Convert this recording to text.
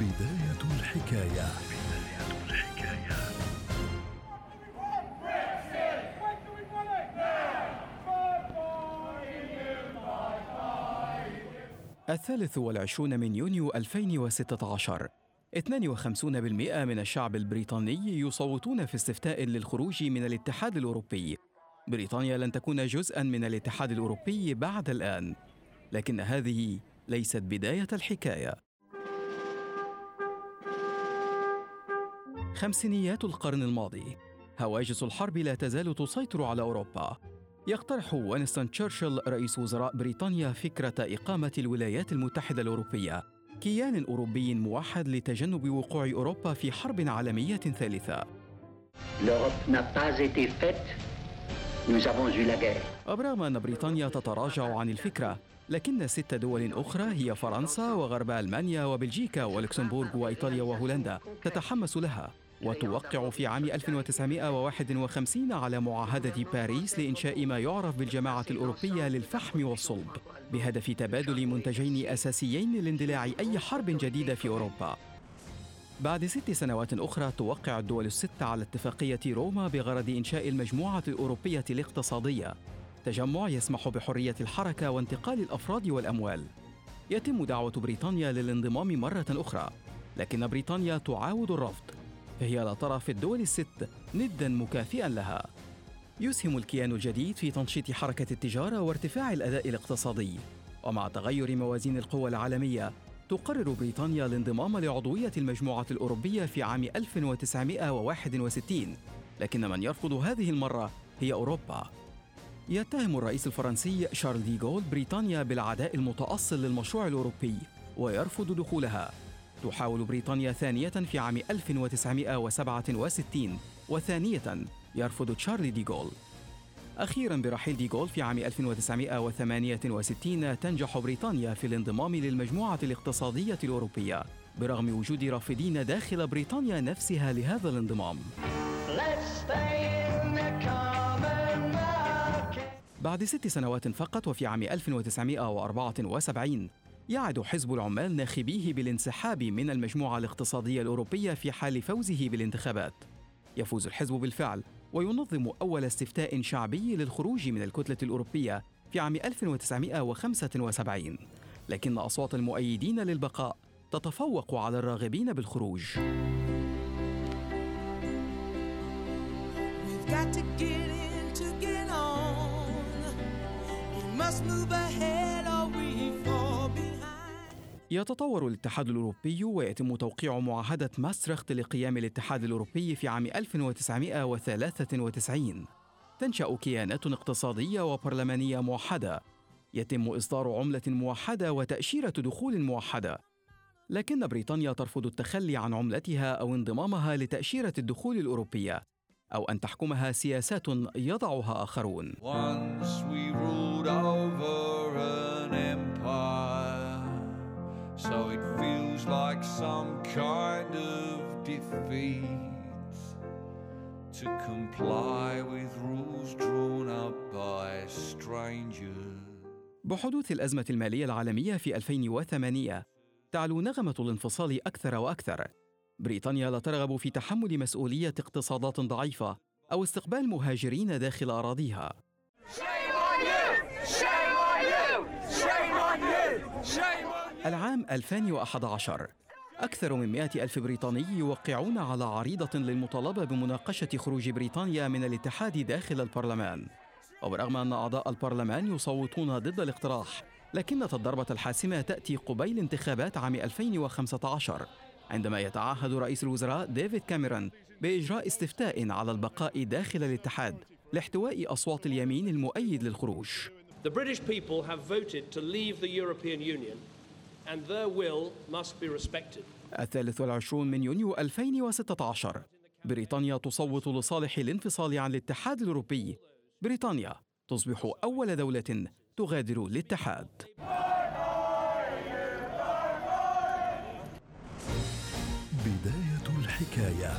بداية الحكاية. بداية الحكاية الثالث والعشرون من يونيو 2016 52% من الشعب البريطاني يصوتون في استفتاء للخروج من الاتحاد الأوروبي. بريطانيا لن تكون جزءا من الاتحاد الأوروبي بعد الآن. لكن هذه ليست بداية الحكاية. خمسينيات القرن الماضي. هواجس الحرب لا تزال تسيطر على أوروبا. يقترح وينستون تشرشل رئيس وزراء بريطانيا فكرة إقامة الولايات المتحدة الأوروبية. كيان أوروبي موحد لتجنب وقوع أوروبا في حرب عالمية ثالثة. أبرغم أن بريطانيا تتراجع عن الفكرة لكن ست دول أخرى هي فرنسا وغرب ألمانيا وبلجيكا ولوكسمبورغ وإيطاليا وهولندا تتحمس لها. وتوقع في عام 1951 على معاهدة باريس لإنشاء ما يعرف بالجماعة الأوروبية للفحم والصلب بهدف تبادل منتجين أساسيين لاندلاع أي حرب جديدة في أوروبا. بعد ست سنوات أخرى توقع الدول الست على اتفاقية روما بغرض إنشاء المجموعة الأوروبية الاقتصادية. تجمع يسمح بحرية الحركة وانتقال الأفراد والأموال. يتم دعوة بريطانيا للانضمام مرة أخرى لكن بريطانيا تعاود الرفض. فهي لا ترى في الدول الست ندا مكافئا لها. يسهم الكيان الجديد في تنشيط حركة التجارة وارتفاع الأداء الاقتصادي. ومع تغير موازين القوى العالمية تقرر بريطانيا الانضمام لعضوية المجموعة الأوروبية في عام 1961 لكن من يرفض هذه المرة هي أوروبا. يتهم الرئيس الفرنسي شارل دي جول بريطانيا بالعداء المتأصل للمشروع الأوروبي ويرفض دخولها. تحاول بريطانيا ثانية في عام 1967 وثانية يرفض تشارلي دي جول أخيرا برحيل دي جول في عام 1968 تنجح بريطانيا في الانضمام للمجموعة الاقتصادية الأوروبية برغم وجود رافضين داخل بريطانيا نفسها لهذا الانضمام. بعد ست سنوات فقط وفي عام 1974 يعد حزب العمال ناخبيه بالانسحاب من المجموعة الاقتصادية الأوروبية في حال فوزه بالانتخابات. يفوز الحزب بالفعل وينظم أول استفتاء شعبي للخروج من الكتلة الأوروبية في عام 1975 لكن أصوات المؤيدين للبقاء تتفوق على الراغبين بالخروج. يتطور الاتحاد الأوروبي ويتم توقيع معاهدة ماسترخت لقيام الاتحاد الأوروبي في عام 1993 تنشأ كيانات اقتصادية وبرلمانية موحدة. يتم إصدار عملة موحدة وتأشيرة دخول موحدة. لكن بريطانيا ترفض التخلي عن عملتها أو انضمامها لتأشيرة الدخول الأوروبية أو أن تحكمها سياسات يضعها آخرون. So it feels like some kind of defeat to comply with rules drawn up by strangers. بحدوث الأزمة المالية العالمية في 2008 تعلو نغمة الانفصال أكثر وأكثر. بريطانيا لا ترغب في تحمل مسؤولية اقتصادات ضعيفة أو استقبال مهاجرين داخل أراضيها. العام 2011 أكثر من مئة ألف بريطاني يوقعون على عريضة للمطالبة بمناقشة خروج بريطانيا من الاتحاد داخل البرلمان وبرغم أن أعضاء البرلمان يصوتون ضد الاقتراح لكن الضربة الحاسمة تأتي قبيل انتخابات عام 2015 عندما يتعهد رئيس الوزراء ديفيد كاميرون بإجراء استفتاء على البقاء داخل الاتحاد لاحتواء أصوات اليمين المؤيد للخروج. The British people have voted to leave the European Union and their will must be respected. الثالث والعشرون من يونيو 2016 بريطانيا تصوت لصالح الانفصال عن الاتحاد الأوروبي. بريطانيا تصبح أول دولة تغادر الاتحاد. بداية الحكاية.